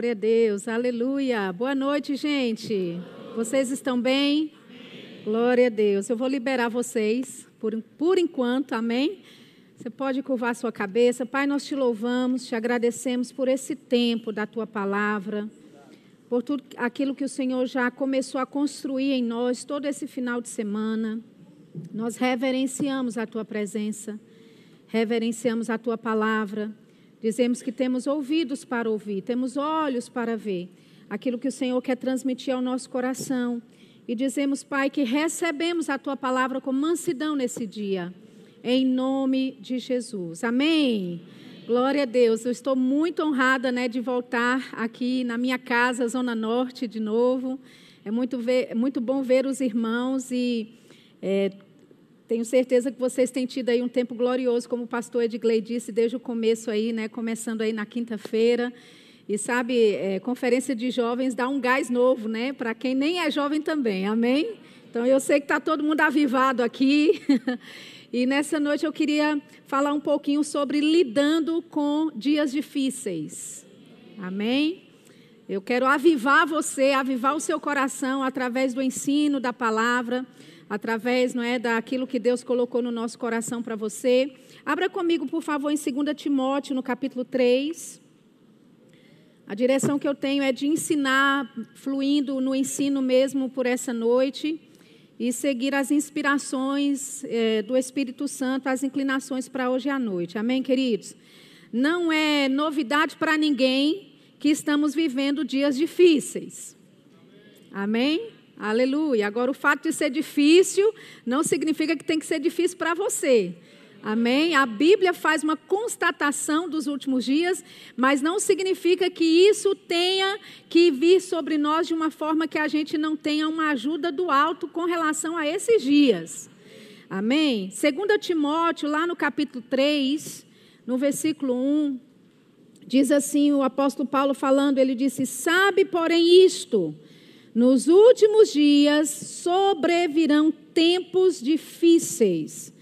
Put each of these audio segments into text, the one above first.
Glória a Deus, aleluia. Boa noite, gente. Vocês estão bem? Glória a Deus. Eu vou liberar vocês por, por enquanto, amém? Você pode curvar sua cabeça. Pai, nós te louvamos, te agradecemos por esse tempo da tua palavra, por tudo aquilo que o Senhor já começou a construir em nós todo esse final de semana. Nós reverenciamos a tua presença, reverenciamos a tua palavra. Dizemos que temos ouvidos para ouvir, temos olhos para ver aquilo que o Senhor quer transmitir ao nosso coração. E dizemos, Pai, que recebemos a tua palavra com mansidão nesse dia, em nome de Jesus. Amém. Glória a Deus. Eu estou muito honrada, né, de voltar aqui na minha casa, Zona Norte, de novo. É muito, ver, é muito bom ver os irmãos e é, tenho certeza que vocês têm tido aí um tempo glorioso, como o pastor Edgley disse desde o começo aí, né? Começando aí na quinta-feira. E sabe, é, conferência de jovens dá um gás novo, né? Para quem nem é jovem também, amém? Então eu sei que está todo mundo avivado aqui. e nessa noite eu queria falar um pouquinho sobre lidando com dias difíceis. Amém? Eu quero avivar você, avivar o seu coração através do ensino da palavra através não é, daquilo que Deus colocou no nosso coração para você. Abra comigo, por favor, em 2 Timóteo, no capítulo 3. A direção que eu tenho é de ensinar, fluindo no ensino mesmo por essa noite, e seguir as inspirações é, do Espírito Santo, as inclinações para hoje à noite. Amém, queridos? Não é novidade para ninguém que estamos vivendo dias difíceis. Amém? Aleluia. Agora, o fato de ser difícil não significa que tem que ser difícil para você. Amém? A Bíblia faz uma constatação dos últimos dias, mas não significa que isso tenha que vir sobre nós de uma forma que a gente não tenha uma ajuda do alto com relação a esses dias. Amém? 2 Timóteo, lá no capítulo 3, no versículo 1, diz assim: o apóstolo Paulo falando, ele disse: Sabe, porém, isto nos últimos dias sobrevirão tempos difíceis.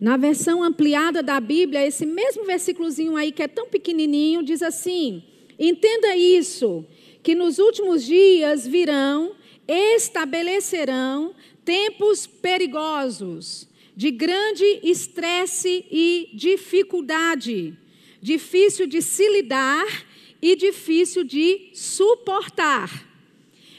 Na versão ampliada da Bíblia, esse mesmo versículozinho aí que é tão pequenininho diz assim: Entenda isso, que nos últimos dias virão, estabelecerão tempos perigosos, de grande estresse e dificuldade, difícil de se lidar e difícil de suportar.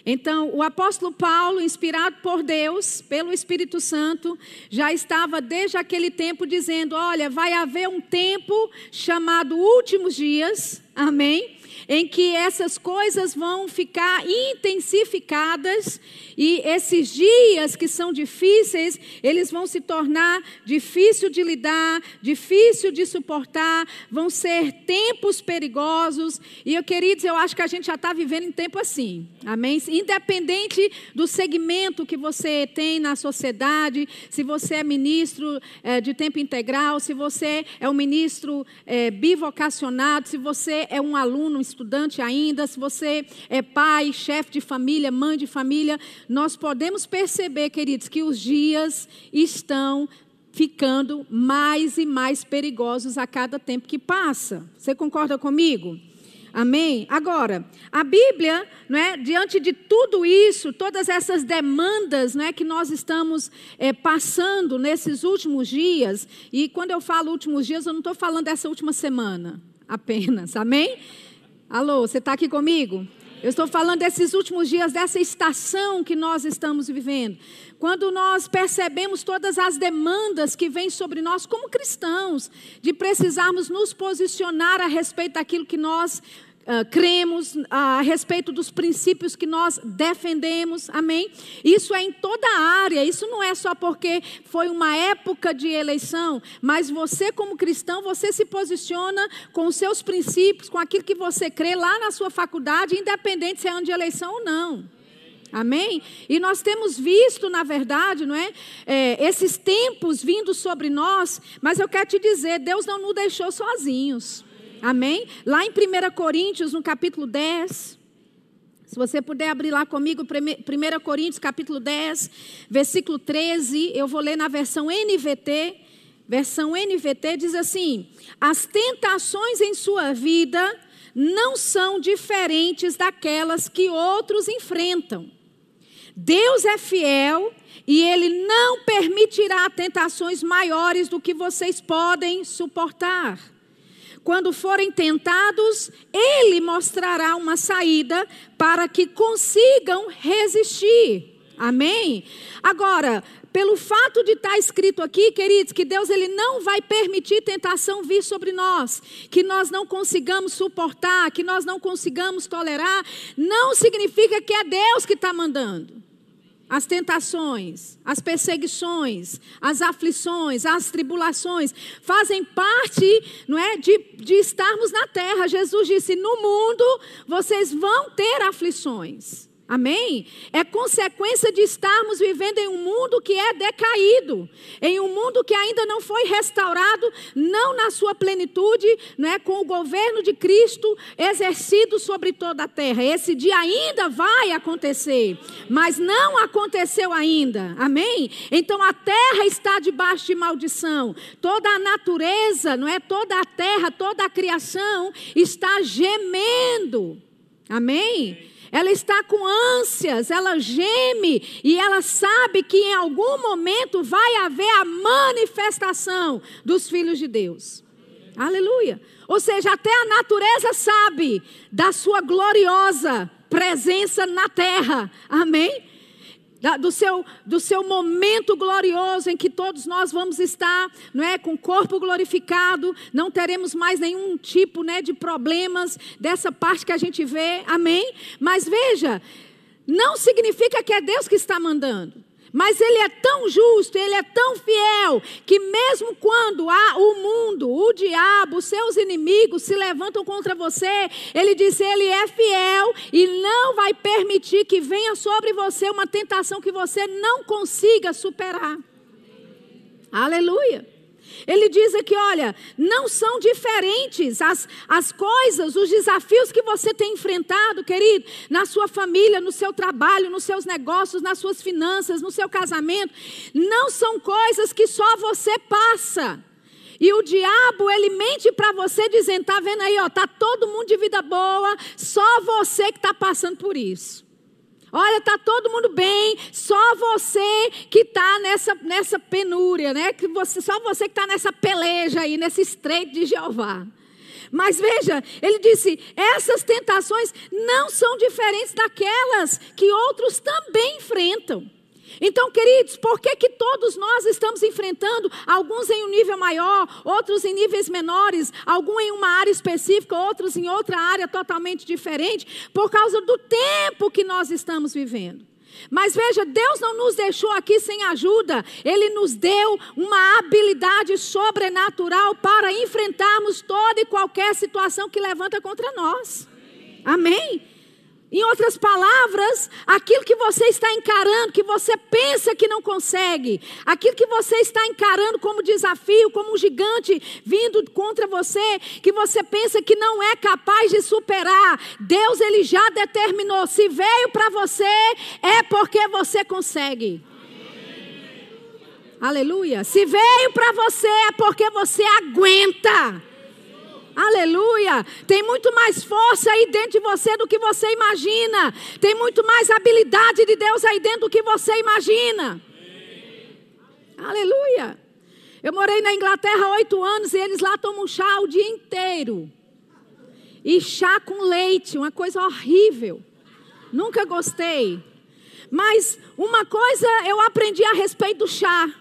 Então, o apóstolo Paulo, inspirado por Deus, pelo Espírito Santo, já estava desde aquele tempo dizendo: Olha, vai haver um tempo chamado últimos dias, amém? Em que essas coisas vão ficar intensificadas e esses dias que são difíceis, eles vão se tornar difícil de lidar, difícil de suportar, vão ser tempos perigosos. E eu queridos, eu acho que a gente já está vivendo em tempo assim, amém? Independente do segmento que você tem na sociedade, se você é ministro é, de tempo integral, se você é um ministro é, bivocacionado, se você é um aluno, um estudante ainda, se você é pai, chefe de família, mãe de família, nós podemos perceber, queridos, que os dias estão ficando mais e mais perigosos a cada tempo que passa. Você concorda comigo? Amém? Agora, a Bíblia, não é, diante de tudo isso, todas essas demandas não é, que nós estamos é, passando nesses últimos dias, e quando eu falo últimos dias, eu não estou falando dessa última semana apenas, amém? Alô, você está aqui comigo? Eu estou falando desses últimos dias, dessa estação que nós estamos vivendo. Quando nós percebemos todas as demandas que vêm sobre nós como cristãos, de precisarmos nos posicionar a respeito daquilo que nós uh, cremos, a respeito dos princípios que nós defendemos, amém? Isso é em toda a área, isso não é só porque foi uma época de eleição, mas você, como cristão, você se posiciona com os seus princípios, com aquilo que você crê lá na sua faculdade, independente se é ano de eleição ou não. Amém? E nós temos visto, na verdade, não é, é, esses tempos vindo sobre nós, mas eu quero te dizer, Deus não nos deixou sozinhos. Amém? Lá em 1 Coríntios, no capítulo 10. Se você puder abrir lá comigo, 1 Coríntios, capítulo 10, versículo 13, eu vou ler na versão NVT. Versão NVT diz assim: As tentações em sua vida não são diferentes daquelas que outros enfrentam. Deus é fiel e Ele não permitirá tentações maiores do que vocês podem suportar. Quando forem tentados, Ele mostrará uma saída para que consigam resistir. Amém? Agora, pelo fato de estar escrito aqui, queridos, que Deus ele não vai permitir tentação vir sobre nós, que nós não consigamos suportar, que nós não consigamos tolerar, não significa que é Deus que está mandando. As tentações, as perseguições, as aflições, as tribulações fazem parte, não é, de, de estarmos na terra. Jesus disse: "No mundo vocês vão ter aflições". Amém? É consequência de estarmos vivendo em um mundo que é decaído, em um mundo que ainda não foi restaurado, não na sua plenitude, né, com o governo de Cristo exercido sobre toda a terra. Esse dia ainda vai acontecer, mas não aconteceu ainda. Amém? Então a terra está debaixo de maldição. Toda a natureza, não é? Toda a terra, toda a criação está gemendo. Amém? Ela está com ânsias, ela geme e ela sabe que em algum momento vai haver a manifestação dos filhos de Deus. Aleluia. Ou seja, até a natureza sabe da sua gloriosa presença na terra. Amém? Do seu, do seu momento glorioso em que todos nós vamos estar, não é, com o corpo glorificado, não teremos mais nenhum tipo, né, de problemas dessa parte que a gente vê. Amém? Mas veja, não significa que é Deus que está mandando. Mas ele é tão justo, ele é tão fiel, que mesmo quando o mundo, o diabo, os seus inimigos se levantam contra você, ele diz: ele é fiel e não vai permitir que venha sobre você uma tentação que você não consiga superar. Aleluia. Ele diz aqui: olha, não são diferentes as, as coisas, os desafios que você tem enfrentado, querido, na sua família, no seu trabalho, nos seus negócios, nas suas finanças, no seu casamento. Não são coisas que só você passa. E o diabo, ele mente para você dizendo: tá vendo aí, ó, tá todo mundo de vida boa, só você que está passando por isso. Olha, tá todo mundo bem, só você que está nessa, nessa penúria, né? Que você, só você que está nessa peleja aí, nesse estreito de Jeová. Mas veja, ele disse: essas tentações não são diferentes daquelas que outros também enfrentam. Então, queridos, por que, que todos nós estamos enfrentando, alguns em um nível maior, outros em níveis menores, alguns em uma área específica, outros em outra área totalmente diferente, por causa do tempo que nós estamos vivendo. Mas veja, Deus não nos deixou aqui sem ajuda, Ele nos deu uma habilidade sobrenatural para enfrentarmos toda e qualquer situação que levanta contra nós. Amém? Em outras palavras, aquilo que você está encarando, que você pensa que não consegue, aquilo que você está encarando como desafio, como um gigante vindo contra você, que você pensa que não é capaz de superar, Deus ele já determinou, se veio para você, é porque você consegue. Aleluia. Se veio para você é porque você aguenta. Aleluia! Tem muito mais força aí dentro de você do que você imagina. Tem muito mais habilidade de Deus aí dentro do que você imagina. Aleluia! Eu morei na Inglaterra oito anos e eles lá tomam chá o dia inteiro. E chá com leite, uma coisa horrível. Nunca gostei. Mas uma coisa eu aprendi a respeito do chá: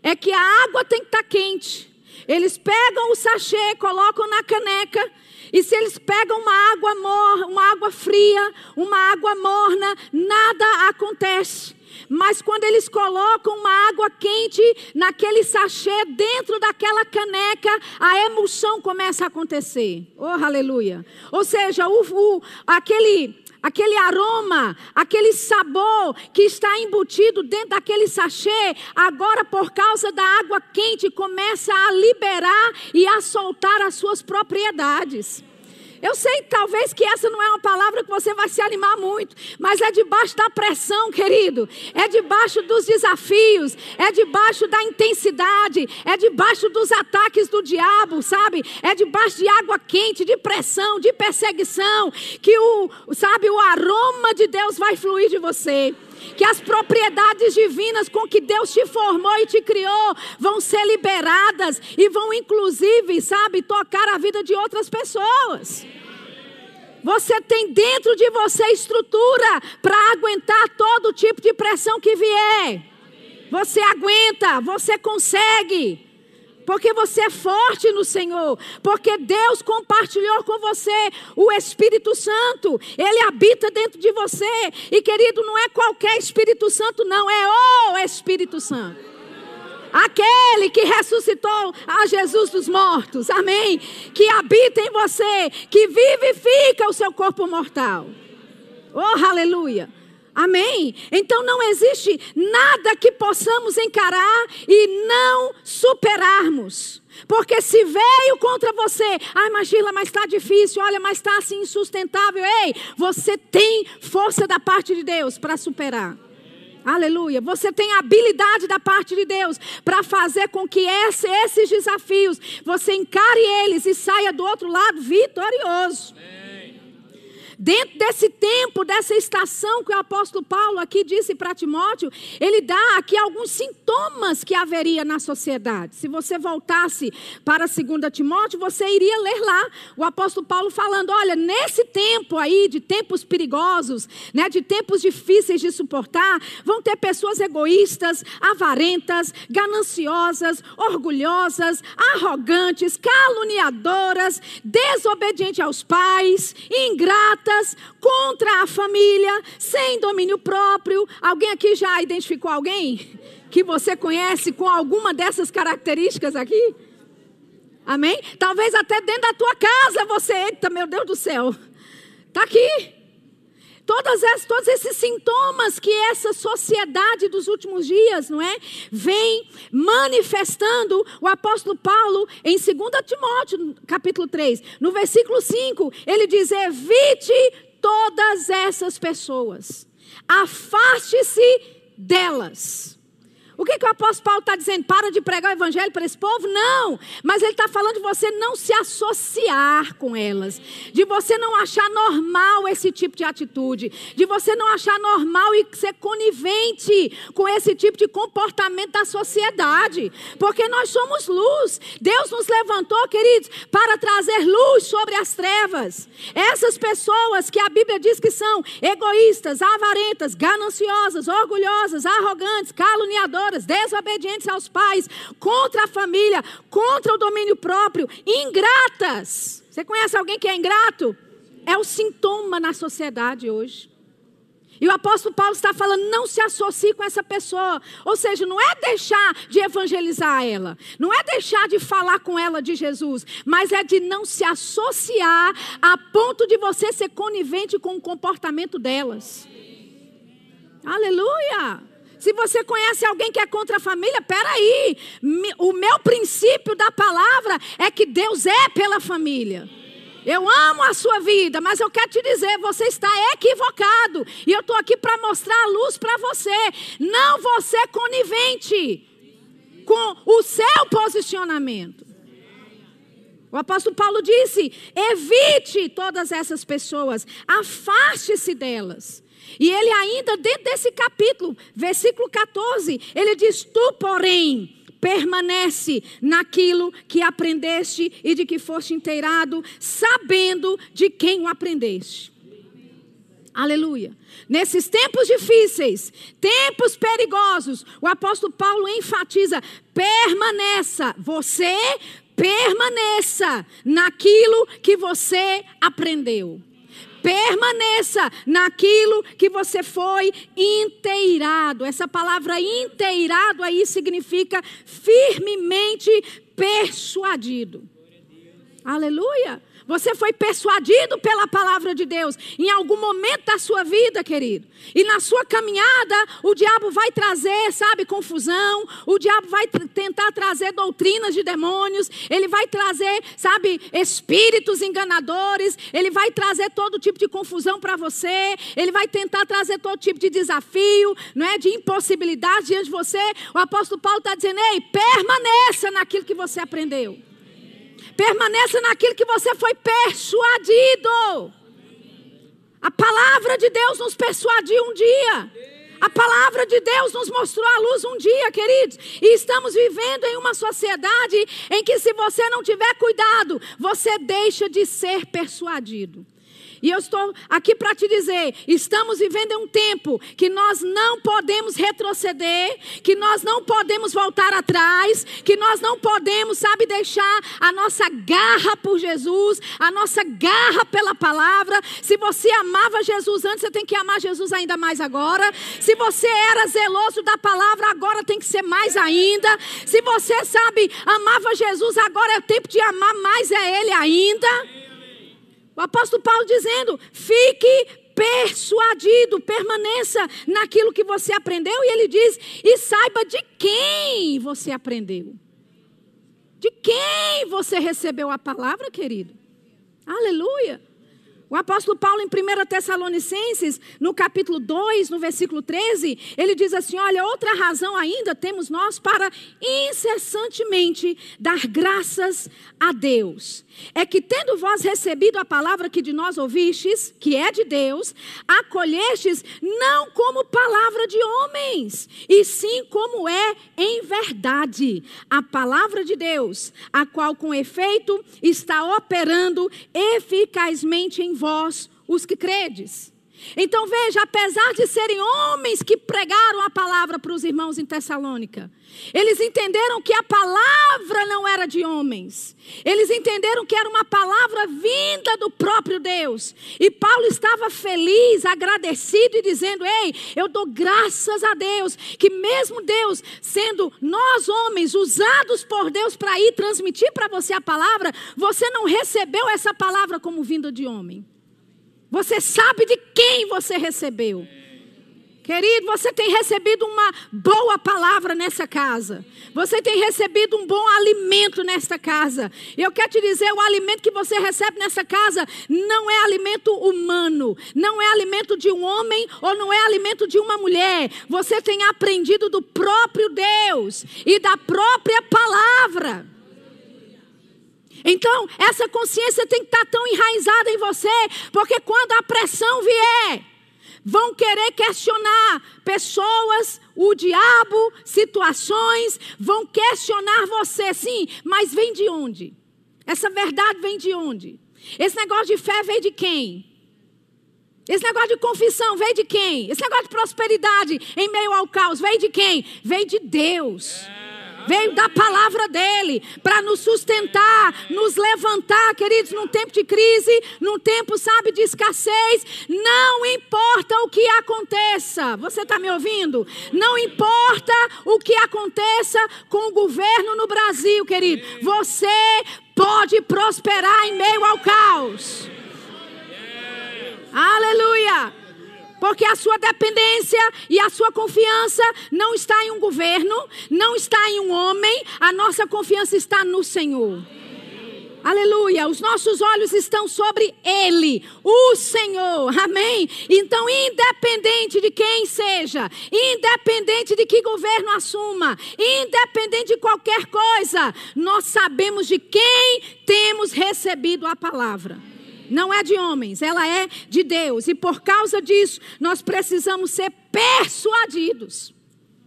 é que a água tem que estar tá quente. Eles pegam o sachê, colocam na caneca, e se eles pegam uma água mor, uma água fria, uma água morna, nada acontece. Mas quando eles colocam uma água quente naquele sachê, dentro daquela caneca, a emulsão começa a acontecer. Oh, aleluia. Ou seja, o, o aquele aquele aroma, aquele sabor que está embutido dentro daquele sachê, agora por causa da água quente começa a liberar e a soltar as suas propriedades. Eu sei, talvez, que essa não é uma palavra que você vai se animar muito, mas é debaixo da pressão, querido, é debaixo dos desafios, é debaixo da intensidade, é debaixo dos ataques do diabo, sabe? É debaixo de água quente, de pressão, de perseguição, que o, sabe, o aroma de Deus vai fluir de você que as propriedades divinas com que Deus te formou e te criou vão ser liberadas e vão, inclusive, sabe, tocar a vida de outras pessoas. Você tem dentro de você estrutura para aguentar todo tipo de pressão que vier. Você aguenta, você consegue. Porque você é forte no Senhor. Porque Deus compartilhou com você o Espírito Santo. Ele habita dentro de você. E querido, não é qualquer Espírito Santo, não. É o Espírito Santo. Aquele que ressuscitou a Jesus dos mortos. Amém. Que habita em você. Que vivifica o seu corpo mortal. Oh, aleluia. Amém? Então não existe nada que possamos encarar e não superarmos. Porque se veio contra você, ai, mas mas está difícil, olha, mas está assim insustentável. Ei, você tem força da parte de Deus para superar. Aleluia. Você tem habilidade da parte de Deus para fazer com que esse, esses desafios você encare eles e saia do outro lado vitorioso. Amém. Dentro desse tempo, dessa estação que o apóstolo Paulo aqui disse para Timóteo, ele dá aqui alguns sintomas que haveria na sociedade. Se você voltasse para 2 Timóteo, você iria ler lá o apóstolo Paulo falando: olha, nesse tempo aí, de tempos perigosos, né, de tempos difíceis de suportar, vão ter pessoas egoístas, avarentas, gananciosas, orgulhosas, arrogantes, caluniadoras, desobedientes aos pais, ingratas contra a família, sem domínio próprio. Alguém aqui já identificou alguém que você conhece com alguma dessas características aqui? Amém? Talvez até dentro da tua casa você, eita, meu Deus do céu, está aqui. Todas essas, todos esses sintomas que essa sociedade dos últimos dias, não é? Vem manifestando o apóstolo Paulo em 2 Timóteo, capítulo 3, no versículo 5, ele diz: Evite todas essas pessoas, afaste-se delas. O que, que o apóstolo Paulo está dizendo? Para de pregar o evangelho para esse povo? Não. Mas ele está falando de você não se associar com elas. De você não achar normal esse tipo de atitude. De você não achar normal e ser conivente com esse tipo de comportamento da sociedade. Porque nós somos luz. Deus nos levantou, queridos, para trazer luz sobre as trevas. Essas pessoas que a Bíblia diz que são egoístas, avarentas, gananciosas, orgulhosas, arrogantes, caluniadoras desobedientes aos pais, contra a família, contra o domínio próprio, ingratas. Você conhece alguém que é ingrato? É o sintoma na sociedade hoje. E o apóstolo Paulo está falando, não se associe com essa pessoa. Ou seja, não é deixar de evangelizar ela, não é deixar de falar com ela de Jesus, mas é de não se associar a ponto de você ser conivente com o comportamento delas. Aleluia! Se você conhece alguém que é contra a família, peraí. O meu princípio da palavra é que Deus é pela família. Eu amo a sua vida, mas eu quero te dizer, você está equivocado. E eu estou aqui para mostrar a luz para você. Não você conivente com o seu posicionamento. O apóstolo Paulo disse: evite todas essas pessoas, afaste-se delas. E ele ainda, dentro desse capítulo, versículo 14, ele diz: Tu, porém, permanece naquilo que aprendeste e de que foste inteirado, sabendo de quem o aprendeste. Aleluia. Nesses tempos difíceis, tempos perigosos, o apóstolo Paulo enfatiza: permaneça, você permaneça naquilo que você aprendeu. Permaneça naquilo que você foi inteirado. Essa palavra inteirado aí significa firmemente persuadido. Aleluia. Você foi persuadido pela palavra de Deus em algum momento da sua vida, querido. E na sua caminhada, o diabo vai trazer, sabe, confusão. O diabo vai tentar trazer doutrinas de demônios. Ele vai trazer, sabe, espíritos enganadores. Ele vai trazer todo tipo de confusão para você. Ele vai tentar trazer todo tipo de desafio, não é, de impossibilidade diante de você. O apóstolo Paulo está dizendo: ei, permaneça naquilo que você aprendeu. Permaneça naquilo que você foi persuadido. A palavra de Deus nos persuadiu um dia. A palavra de Deus nos mostrou a luz um dia, queridos. E estamos vivendo em uma sociedade em que, se você não tiver cuidado, você deixa de ser persuadido. E eu estou aqui para te dizer: estamos vivendo um tempo que nós não podemos retroceder, que nós não podemos voltar atrás, que nós não podemos, sabe, deixar a nossa garra por Jesus, a nossa garra pela palavra. Se você amava Jesus antes, você tem que amar Jesus ainda mais agora. Se você era zeloso da palavra, agora tem que ser mais ainda. Se você, sabe, amava Jesus, agora é tempo de amar mais a Ele ainda. O apóstolo Paulo dizendo: fique persuadido, permaneça naquilo que você aprendeu. E ele diz: e saiba de quem você aprendeu. De quem você recebeu a palavra, querido. Aleluia. O apóstolo Paulo, em 1 Tessalonicenses, no capítulo 2, no versículo 13, ele diz assim: Olha, outra razão ainda temos nós para incessantemente dar graças a Deus. É que, tendo vós recebido a palavra que de nós ouvistes, que é de Deus, acolhestes não como palavra de homens, e sim como é em verdade a palavra de Deus, a qual com efeito está operando eficazmente em vós, os que credes. Então veja, apesar de serem homens que pregaram a palavra para os irmãos em Tessalônica, eles entenderam que a palavra não era de homens. Eles entenderam que era uma palavra vinda do próprio Deus. E Paulo estava feliz, agradecido e dizendo: Ei, eu dou graças a Deus que, mesmo Deus sendo nós homens usados por Deus para ir transmitir para você a palavra, você não recebeu essa palavra como vinda de homem. Você sabe de quem você recebeu. Querido, você tem recebido uma boa palavra nessa casa. Você tem recebido um bom alimento nesta casa. Eu quero te dizer: o alimento que você recebe nessa casa não é alimento humano, não é alimento de um homem ou não é alimento de uma mulher. Você tem aprendido do próprio Deus e da própria palavra. Então, essa consciência tem que estar tão enraizada em você, porque quando a pressão vier, vão querer questionar pessoas, o diabo, situações, vão questionar você, sim, mas vem de onde? Essa verdade vem de onde? Esse negócio de fé vem de quem? Esse negócio de confissão veio de quem? Esse negócio de prosperidade em meio ao caos veio de quem? Veio de Deus. É veio da palavra dele para nos sustentar, nos levantar, queridos, num tempo de crise, num tempo, sabe, de escassez. Não importa o que aconteça, você está me ouvindo? Não importa o que aconteça com o governo no Brasil, querido, você pode prosperar em meio ao caos. Aleluia! Porque a sua dependência e a sua confiança não está em um governo, não está em um homem, a nossa confiança está no Senhor. Aleluia, os nossos olhos estão sobre Ele, o Senhor, amém? Então, independente de quem seja, independente de que governo assuma, independente de qualquer coisa, nós sabemos de quem temos recebido a palavra não é de homens, ela é de Deus. E por causa disso, nós precisamos ser persuadidos.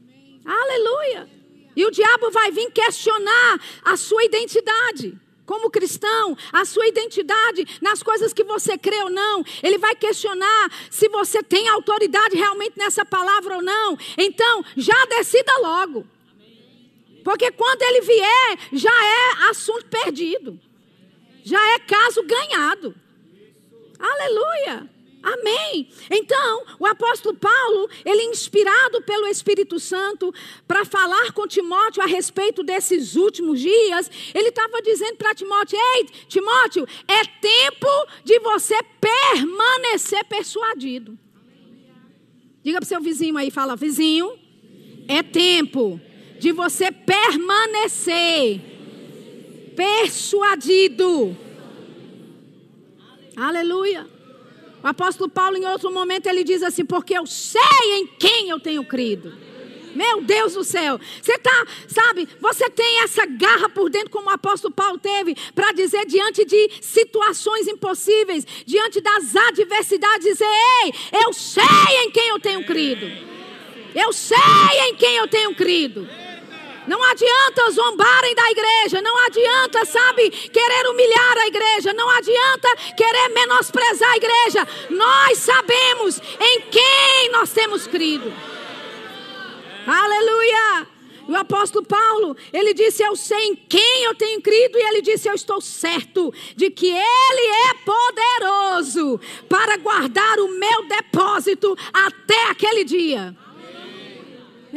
Amém. Aleluia. E o diabo vai vir questionar a sua identidade. Como cristão, a sua identidade nas coisas que você crê ou não, ele vai questionar se você tem autoridade realmente nessa palavra ou não. Então, já decida logo. Porque quando ele vier, já é assunto perdido. Já é caso ganhado. Aleluia! Amém. Então, o apóstolo Paulo, ele inspirado pelo Espírito Santo para falar com Timóteo a respeito desses últimos dias, ele estava dizendo para Timóteo: "Ei, Timóteo, é tempo de você permanecer persuadido." Diga para o seu vizinho aí, fala: "Vizinho, é tempo de você permanecer persuadido." Aleluia. O apóstolo Paulo, em outro momento, ele diz assim: Porque eu sei em quem eu tenho crido. Meu Deus do céu. Você está, sabe, você tem essa garra por dentro, como o apóstolo Paulo teve, para dizer diante de situações impossíveis, diante das adversidades, dizer: Ei, eu sei em quem eu tenho crido. Eu sei em quem eu tenho crido. Não adianta zombarem da igreja, não adianta, sabe, querer humilhar a igreja, não adianta querer menosprezar a igreja. Nós sabemos em quem nós temos crido. Aleluia! O apóstolo Paulo, ele disse: Eu sei em quem eu tenho crido, e ele disse: Eu estou certo de que ele é poderoso para guardar o meu depósito até aquele dia.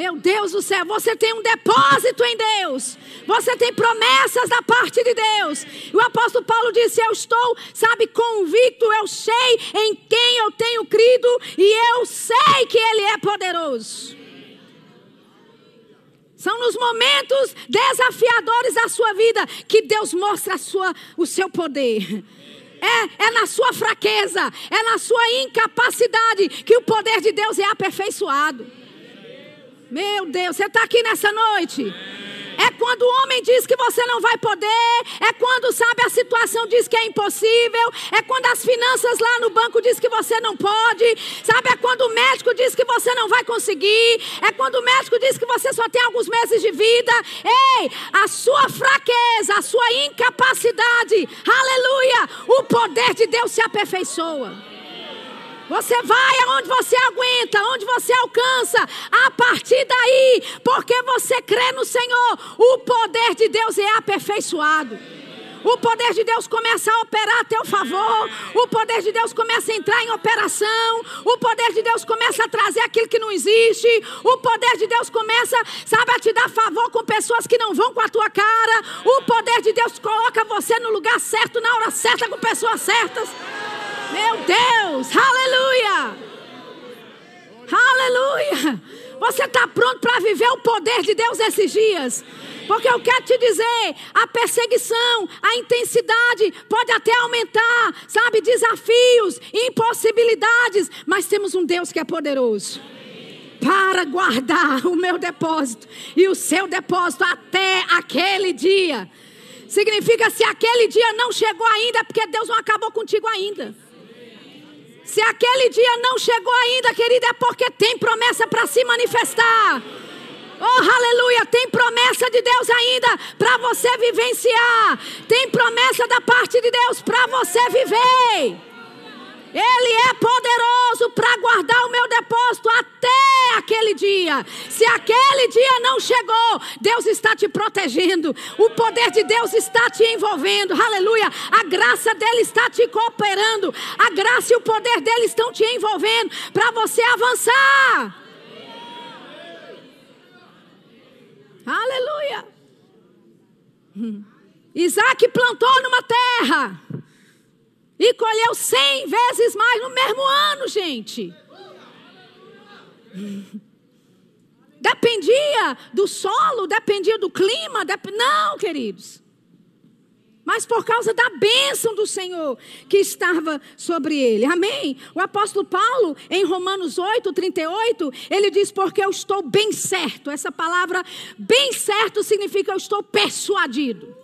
Meu Deus do céu, você tem um depósito em Deus. Você tem promessas da parte de Deus. E o apóstolo Paulo disse: Eu estou, sabe, convicto, eu sei em quem eu tenho crido e eu sei que Ele é poderoso. São nos momentos desafiadores da sua vida que Deus mostra sua, o seu poder. É, é na sua fraqueza, é na sua incapacidade que o poder de Deus é aperfeiçoado. Meu Deus, você está aqui nessa noite? É quando o homem diz que você não vai poder, é quando, sabe, a situação diz que é impossível, é quando as finanças lá no banco diz que você não pode, sabe, é quando o médico diz que você não vai conseguir, é quando o médico diz que você só tem alguns meses de vida. Ei, a sua fraqueza, a sua incapacidade, aleluia, o poder de Deus se aperfeiçoa. Você vai aonde você aguenta, onde você alcança. A partir daí, porque você crê no Senhor, o poder de Deus é aperfeiçoado. O poder de Deus começa a operar a teu favor. O poder de Deus começa a entrar em operação. O poder de Deus começa a trazer aquilo que não existe. O poder de Deus começa, sabe, a te dar favor com pessoas que não vão com a tua cara. O poder de Deus coloca você no lugar certo, na hora certa, com pessoas certas. Meu Deus, aleluia! Aleluia! Você está pronto para viver o poder de Deus esses dias? Porque eu quero te dizer, a perseguição, a intensidade pode até aumentar, sabe, desafios, impossibilidades, mas temos um Deus que é poderoso para guardar o meu depósito e o seu depósito até aquele dia. Significa se aquele dia não chegou ainda, é porque Deus não acabou contigo ainda. Se aquele dia não chegou ainda, querida, é porque tem promessa para se manifestar. Oh, aleluia! Tem promessa de Deus ainda para você vivenciar. Tem promessa da parte de Deus para você viver. Ele é poderoso para guardar o meu depósito até aquele dia. Se aquele dia não chegou, Deus está te protegendo. O poder de Deus está te envolvendo. Aleluia. A graça dele está te cooperando. A graça e o poder dele estão te envolvendo para você avançar. Aleluia. Isaac plantou numa terra e colheu cem vezes mais no mesmo ano, gente. Dependia do solo, dependia do clima, dep... não, queridos. Mas por causa da bênção do Senhor que estava sobre ele. Amém? O apóstolo Paulo, em Romanos 8, 38, ele diz: Porque eu estou bem certo. Essa palavra bem certo significa eu estou persuadido.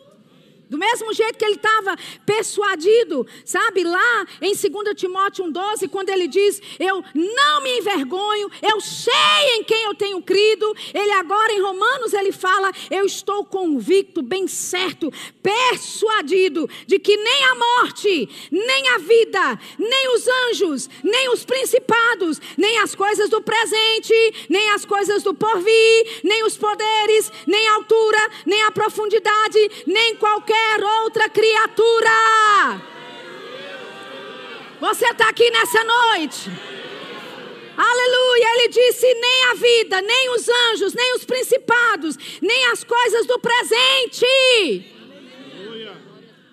Do mesmo jeito que ele estava persuadido, sabe, lá em 2 Timóteo 1,12, quando ele diz: Eu não me envergonho, eu sei em quem eu tenho crido. Ele agora em Romanos ele fala: Eu estou convicto, bem certo, persuadido de que nem a morte, nem a vida, nem os anjos, nem os principados, nem as coisas do presente, nem as coisas do porvir, nem os poderes, nem a altura, nem a profundidade, nem qualquer qualquer outra criatura. Você está aqui nessa noite. Aleluia. Ele disse: nem a vida, nem os anjos, nem os principados, nem as coisas do presente,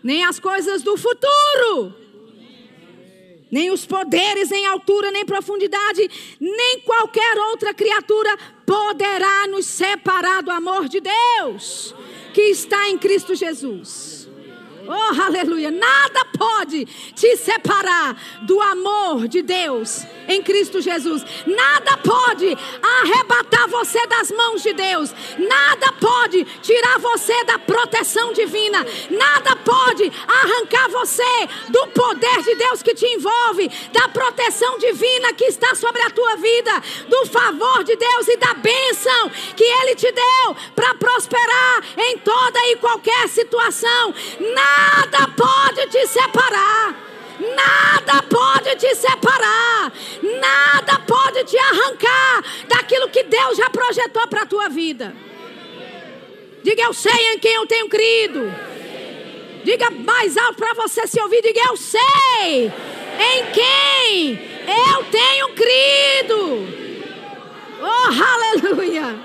nem as coisas do futuro, nem os poderes em altura, nem profundidade, nem qualquer outra criatura poderá nos separar do amor de Deus que está em Cristo Jesus. Oh, aleluia! Nada pode te separar do amor de Deus em Cristo Jesus. Nada pode arrebatar você das mãos de Deus. Nada pode tirar você da proteção divina. Nada pode arrancar você do poder de Deus que te envolve, da proteção divina que está sobre a tua vida, do favor de Deus e da bênção que Ele te deu para prosperar em toda e qualquer situação. Nada pode te separar. Nada pode te separar, nada pode te arrancar daquilo que Deus já projetou para a tua vida. Diga, eu sei em quem eu tenho crido. Diga mais alto para você se ouvir. Diga, eu sei em quem eu tenho crido. Oh, aleluia!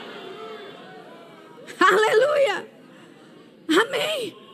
Aleluia! Amém.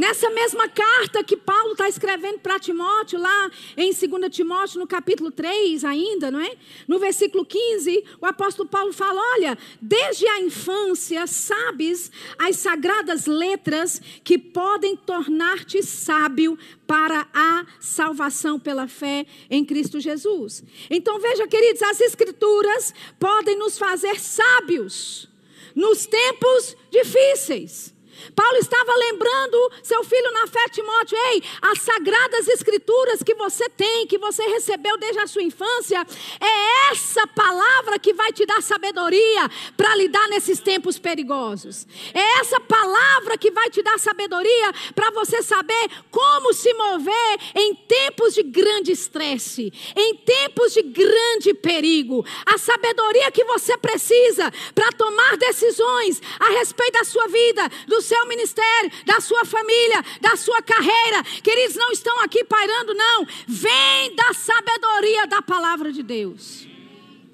Nessa mesma carta que Paulo está escrevendo para Timóteo, lá em 2 Timóteo, no capítulo 3 ainda, não é? No versículo 15, o apóstolo Paulo fala: Olha, desde a infância sabes as sagradas letras que podem tornar-te sábio para a salvação pela fé em Cristo Jesus. Então veja, queridos, as Escrituras podem nos fazer sábios nos tempos difíceis. Paulo estava lembrando seu filho na fé, Timóteo, ei, as sagradas escrituras que você tem, que você recebeu desde a sua infância, é essa palavra que vai te dar sabedoria para lidar nesses tempos perigosos. É essa palavra que vai te dar sabedoria para você saber como se mover em tempos de grande estresse, em tempos de grande perigo. A sabedoria que você precisa para tomar decisões a respeito da sua vida, do seu ministério, da sua família, da sua carreira. Queridos, não estão aqui pairando, não. Vem da sabedoria da palavra de Deus.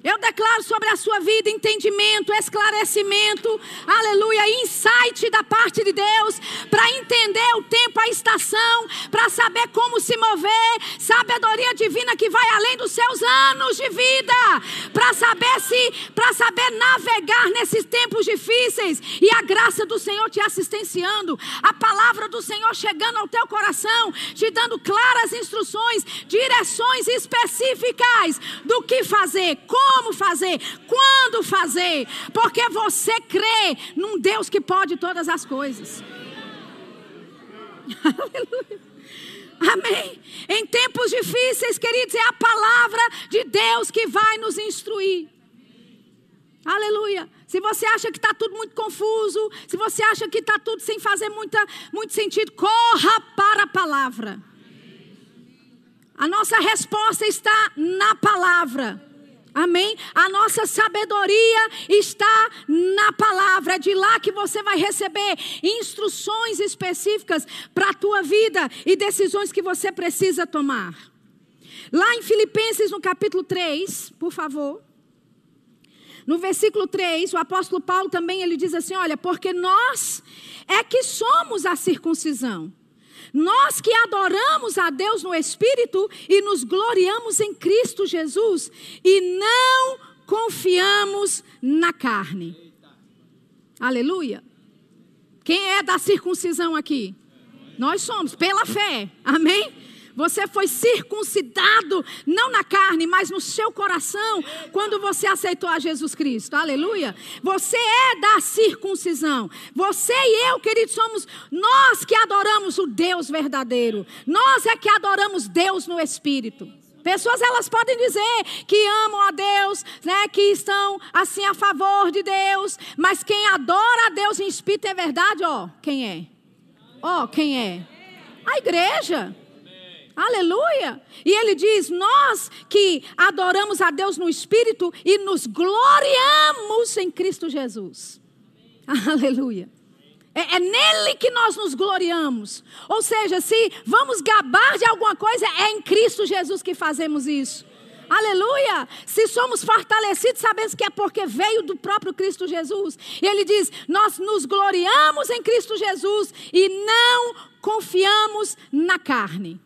Eu declaro sobre a sua vida entendimento, esclarecimento, aleluia, insight da parte de Deus, para entender o tempo, a estação, para saber como se mover, sabedoria divina que vai além dos seus anos de vida, para saber se, para saber navegar nesses tempos difíceis e a graça do Senhor te assistenciando, a palavra do Senhor chegando ao teu coração, te dando claras instruções, direções específicas do que fazer, como como fazer, quando fazer, porque você crê num Deus que pode todas as coisas. Aleluia. Amém. Em tempos difíceis, queridos, é a palavra de Deus que vai nos instruir. Aleluia. Se você acha que está tudo muito confuso, se você acha que está tudo sem fazer muita, muito sentido, corra para a palavra. A nossa resposta está na palavra. Amém? A nossa sabedoria está na palavra. É de lá que você vai receber instruções específicas para a tua vida e decisões que você precisa tomar. Lá em Filipenses, no capítulo 3, por favor. No versículo 3, o apóstolo Paulo também ele diz assim: Olha, porque nós é que somos a circuncisão nós que adoramos a Deus no Espírito e nos gloriamos em Cristo Jesus e não confiamos na carne. Aleluia. Quem é da circuncisão aqui? Nós somos, pela fé. Amém? Você foi circuncidado, não na carne, mas no seu coração, quando você aceitou a Jesus Cristo. Aleluia. Você é da circuncisão. Você e eu, queridos, somos nós que adoramos o Deus verdadeiro. Nós é que adoramos Deus no Espírito. Pessoas elas podem dizer que amam a Deus, né, que estão assim a favor de Deus, mas quem adora a Deus em espírito é verdade, ó, quem é? Ó, quem é? A igreja. Aleluia! E ele diz: Nós que adoramos a Deus no Espírito e nos gloriamos em Cristo Jesus. Aleluia! É, é, nele que nós nos gloriamos. Ou seja, se vamos gabar de alguma coisa, é em Cristo Jesus que fazemos isso. Aleluia! Se somos fortalecidos, sabemos que é porque veio do próprio Cristo Jesus. E ele diz: Nós nos gloriamos em Cristo Jesus e não confiamos na carne.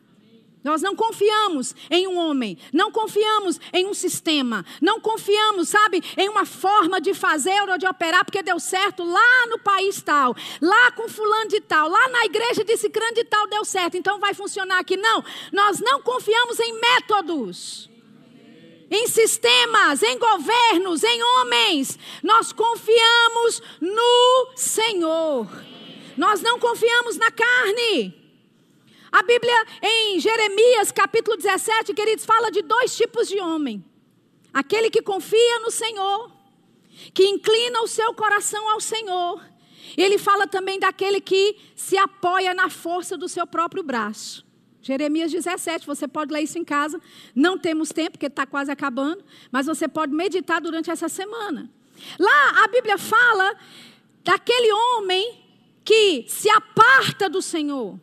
Nós não confiamos em um homem, não confiamos em um sistema, não confiamos, sabe, em uma forma de fazer ou de operar porque deu certo lá no país tal, lá com fulano de tal, lá na igreja de ciclano de tal deu certo, então vai funcionar aqui. Não, nós não confiamos em métodos em sistemas, em governos, em homens. Nós confiamos no Senhor. Nós não confiamos na carne. A Bíblia em Jeremias, capítulo 17, queridos, fala de dois tipos de homem: aquele que confia no Senhor, que inclina o seu coração ao Senhor. Ele fala também daquele que se apoia na força do seu próprio braço. Jeremias 17, você pode ler isso em casa. Não temos tempo, porque está quase acabando, mas você pode meditar durante essa semana. Lá a Bíblia fala daquele homem que se aparta do Senhor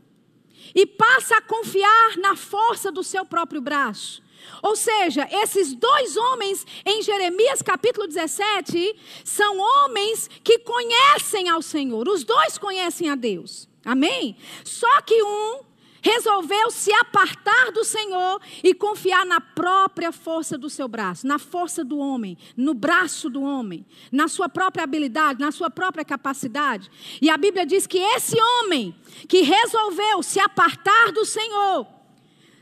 e passa a confiar na força do seu próprio braço. Ou seja, esses dois homens em Jeremias capítulo 17 são homens que conhecem ao Senhor. Os dois conhecem a Deus. Amém? Só que um resolveu se apartar do Senhor e confiar na própria força do seu braço, na força do homem, no braço do homem, na sua própria habilidade, na sua própria capacidade. E a Bíblia diz que esse homem que resolveu se apartar do Senhor,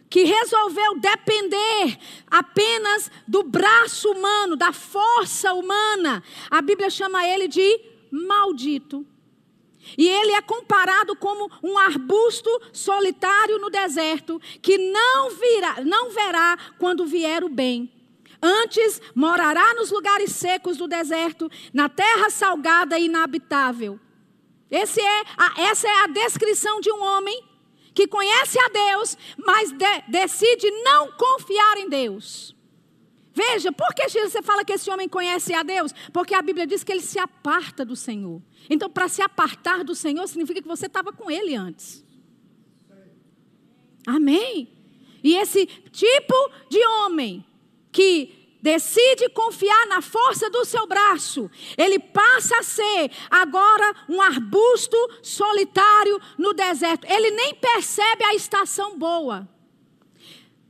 que resolveu depender apenas do braço humano, da força humana, a Bíblia chama ele de maldito. E ele é comparado como um arbusto solitário no deserto, que não, virá, não verá quando vier o bem. Antes morará nos lugares secos do deserto, na terra salgada e inabitável. É a, essa é a descrição de um homem que conhece a Deus, mas de, decide não confiar em Deus. Veja, por que você fala que esse homem conhece a Deus? Porque a Bíblia diz que ele se aparta do Senhor. Então, para se apartar do Senhor, significa que você estava com Ele antes. Amém? E esse tipo de homem que decide confiar na força do seu braço, ele passa a ser agora um arbusto solitário no deserto. Ele nem percebe a estação boa.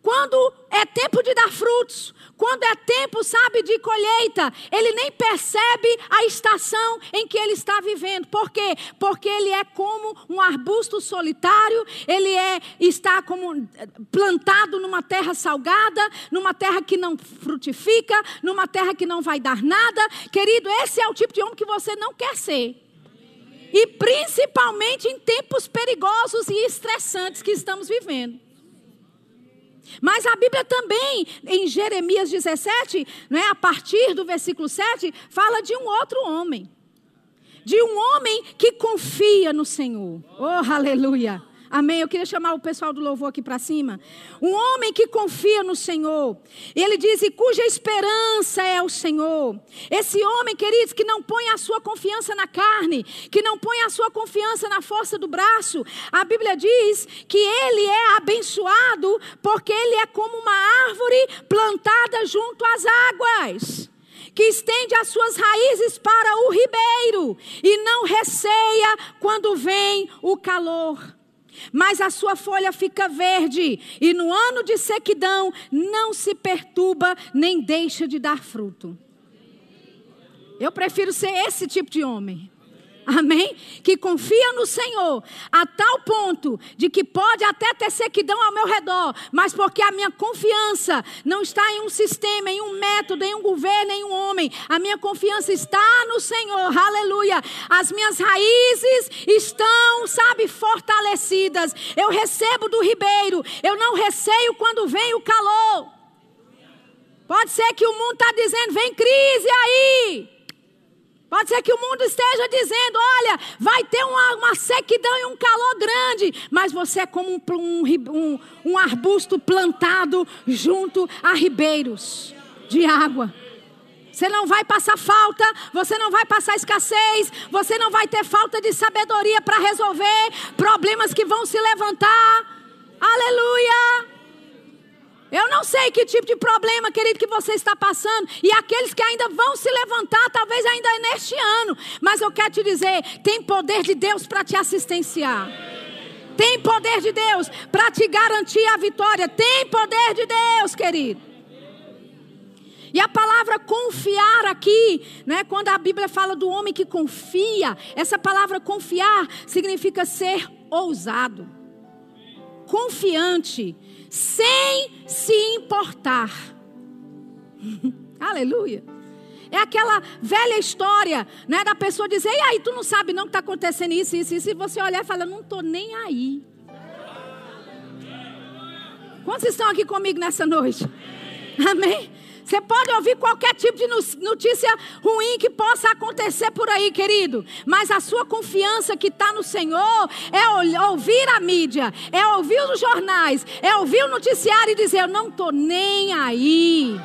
Quando é tempo de dar frutos, quando é tempo, sabe, de colheita, ele nem percebe a estação em que ele está vivendo. Por quê? Porque ele é como um arbusto solitário, ele é está como plantado numa terra salgada, numa terra que não frutifica, numa terra que não vai dar nada. Querido, esse é o tipo de homem que você não quer ser. E principalmente em tempos perigosos e estressantes que estamos vivendo. Mas a Bíblia também, em Jeremias 17, né, a partir do versículo 7, fala de um outro homem. De um homem que confia no Senhor. Oh, aleluia. Amém. Eu queria chamar o pessoal do louvor aqui para cima. Um homem que confia no Senhor. Ele diz: e cuja esperança é o Senhor. Esse homem, queridos, que não põe a sua confiança na carne, que não põe a sua confiança na força do braço. A Bíblia diz que ele é abençoado porque ele é como uma árvore plantada junto às águas que estende as suas raízes para o ribeiro e não receia quando vem o calor mas a sua folha fica verde, e no ano de sequidão não se perturba nem deixa de dar fruto. Eu prefiro ser esse tipo de homem. Amém? Que confia no Senhor a tal ponto de que pode até ter sequidão ao meu redor, mas porque a minha confiança não está em um sistema, em um método, em um governo, em um homem. A minha confiança está no Senhor. Aleluia. As minhas raízes estão, sabe, fortalecidas. Eu recebo do ribeiro. Eu não receio quando vem o calor. Pode ser que o mundo está dizendo: vem crise aí. Pode ser que o mundo esteja dizendo: olha, vai ter uma, uma sequidão e um calor grande, mas você é como um, um, um arbusto plantado junto a ribeiros de água. Você não vai passar falta, você não vai passar escassez, você não vai ter falta de sabedoria para resolver problemas que vão se levantar. Aleluia! Eu não sei que tipo de problema, querido, que você está passando. E aqueles que ainda vão se levantar, talvez ainda neste ano. Mas eu quero te dizer: tem poder de Deus para te assistenciar. Tem poder de Deus para te garantir a vitória. Tem poder de Deus, querido. E a palavra confiar aqui, né, quando a Bíblia fala do homem que confia, essa palavra confiar significa ser ousado, confiante sem se importar. Aleluia. É aquela velha história, né, da pessoa dizer: "E aí, tu não sabe não que está acontecendo isso, isso, isso", e você olhar e falar: "Não estou nem aí". Quantos estão aqui comigo nessa noite? Amém? Você pode ouvir qualquer tipo de notícia ruim que possa acontecer por aí, querido. Mas a sua confiança que está no Senhor é ouvir a mídia, é ouvir os jornais, é ouvir o noticiário e dizer: Eu não estou nem aí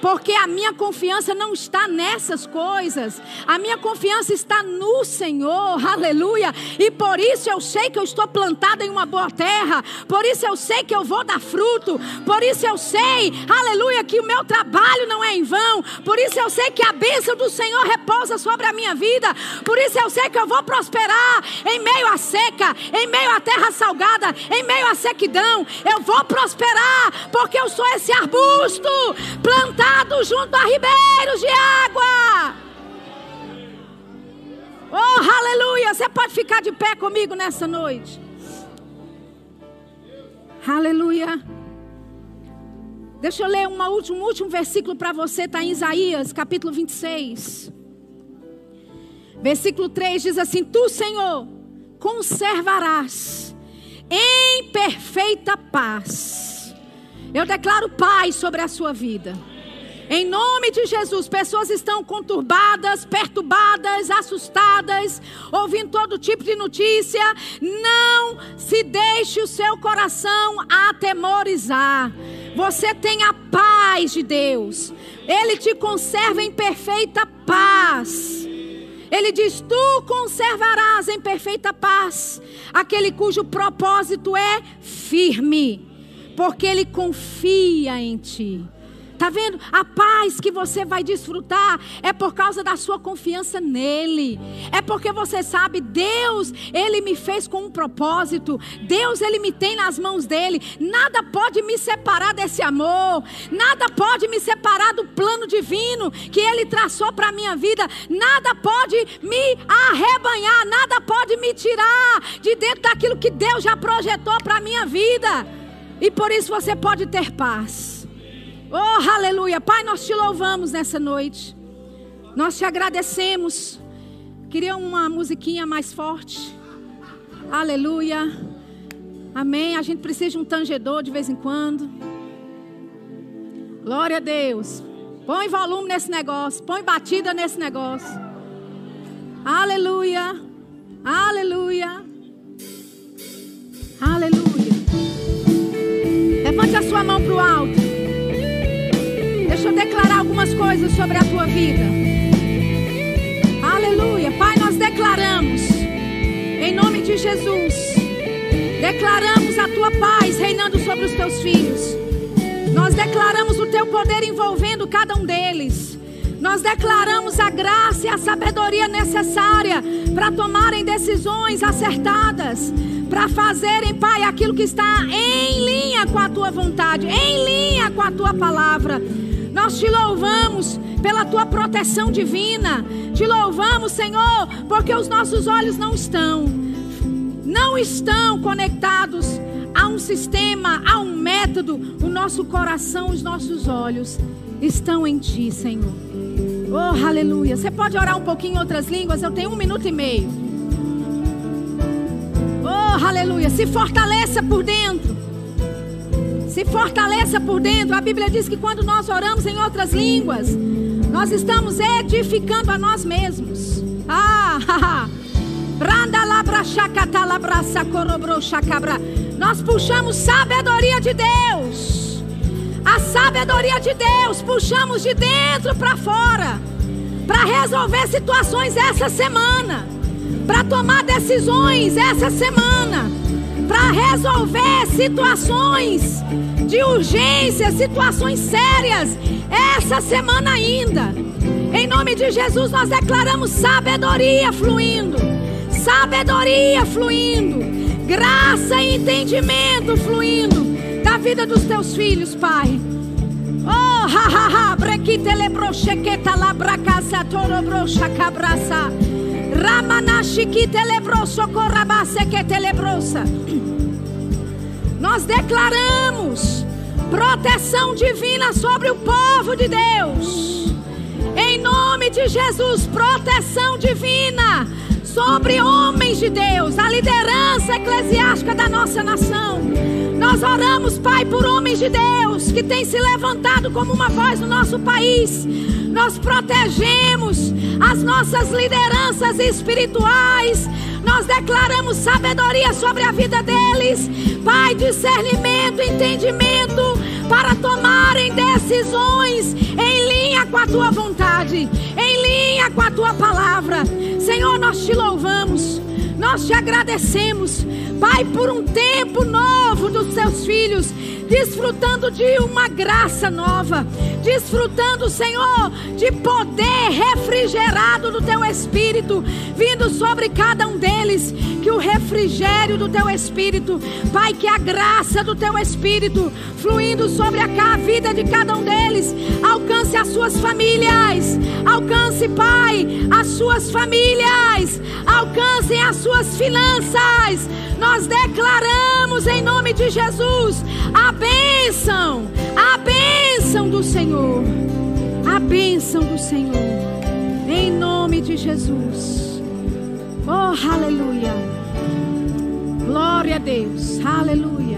porque a minha confiança não está nessas coisas, a minha confiança está no Senhor, aleluia. E por isso eu sei que eu estou plantada em uma boa terra, por isso eu sei que eu vou dar fruto, por isso eu sei, aleluia, que o meu trabalho não é em vão, por isso eu sei que a bênção do Senhor repousa sobre a minha vida, por isso eu sei que eu vou prosperar em meio à seca, em meio à terra salgada, em meio à sequidão, eu vou prosperar, porque eu sou esse arbusto plantado junto a ribeiros de água. Oh, aleluia! Você pode ficar de pé comigo nessa noite. Aleluia. Deixa eu ler uma última, um último versículo para você, está em Isaías, capítulo 26. Versículo 3 diz assim: Tu, Senhor, conservarás em perfeita paz. Eu declaro paz sobre a sua vida. Em nome de Jesus, pessoas estão conturbadas, perturbadas, assustadas, ouvindo todo tipo de notícia. Não se deixe o seu coração atemorizar. Você tem a paz de Deus. Ele te conserva em perfeita paz. Ele diz: Tu conservarás em perfeita paz aquele cujo propósito é firme, porque ele confia em ti. Tá vendo? A paz que você vai desfrutar é por causa da sua confiança nele. É porque você sabe, Deus, ele me fez com um propósito. Deus, ele me tem nas mãos dele. Nada pode me separar desse amor. Nada pode me separar do plano divino que ele traçou para minha vida. Nada pode me arrebanhar, nada pode me tirar de dentro daquilo que Deus já projetou para minha vida. E por isso você pode ter paz. Oh, aleluia. Pai, nós te louvamos nessa noite. Nós te agradecemos. Queria uma musiquinha mais forte. Aleluia. Amém. A gente precisa de um tangedor de vez em quando. Glória a Deus. Põe volume nesse negócio. Põe batida nesse negócio. Aleluia. Aleluia. Aleluia. Levante a sua mão para o alto. Deixa eu declarar algumas coisas sobre a tua vida. Aleluia. Pai, nós declaramos, em nome de Jesus, declaramos a tua paz reinando sobre os teus filhos. Nós declaramos o teu poder envolvendo cada um deles. Nós declaramos a graça e a sabedoria necessária para tomarem decisões acertadas, para fazerem, Pai, aquilo que está em linha com a tua vontade, em linha com a tua palavra. Nós te louvamos pela tua proteção divina. Te louvamos, Senhor, porque os nossos olhos não estão, não estão conectados a um sistema, a um método. O nosso coração, os nossos olhos estão em Ti, Senhor. Oh, aleluia. Você pode orar um pouquinho em outras línguas? Eu tenho um minuto e meio. Oh, aleluia. Se fortaleça por dentro. Se fortaleça por dentro. A Bíblia diz que quando nós oramos em outras línguas, nós estamos edificando a nós mesmos. Ah, Nós puxamos sabedoria de Deus. a sabedoria de Deus, puxamos de dentro para fora, para resolver situações essa semana, para tomar decisões essa semana, para resolver situações de urgência, situações sérias essa semana ainda. Em nome de Jesus, nós declaramos sabedoria fluindo, sabedoria fluindo, graça e entendimento fluindo da vida dos teus filhos, Pai. Oh, ha, ha, ha, torobrocha cabraça. Nós declaramos proteção divina sobre o povo de Deus. Em nome de Jesus, proteção divina sobre homens de Deus, a liderança eclesiástica da nossa nação. Nós oramos, Pai, por homens de Deus que têm se levantado como uma voz no nosso país. Nós protegemos as nossas lideranças espirituais. Nós declaramos sabedoria sobre a vida deles. Pai, discernimento, entendimento para tomarem decisões em linha com a tua vontade, em linha com a tua palavra. Senhor, nós te louvamos, nós te agradecemos, Pai, por um tempo novo dos seus filhos desfrutando de uma graça nova, desfrutando, Senhor, de poder refrigerado do teu espírito, vindo sobre cada um deles, que o refrigério do teu espírito, Pai, que a graça do teu espírito fluindo sobre a vida de cada um deles, alcance as suas famílias, alcance, Pai, as suas famílias, alcancem as suas finanças. Nós declaramos em nome de Jesus a bênção, a bênção do Senhor, a bênção do Senhor, em nome de Jesus. Oh, aleluia. Glória a Deus, aleluia.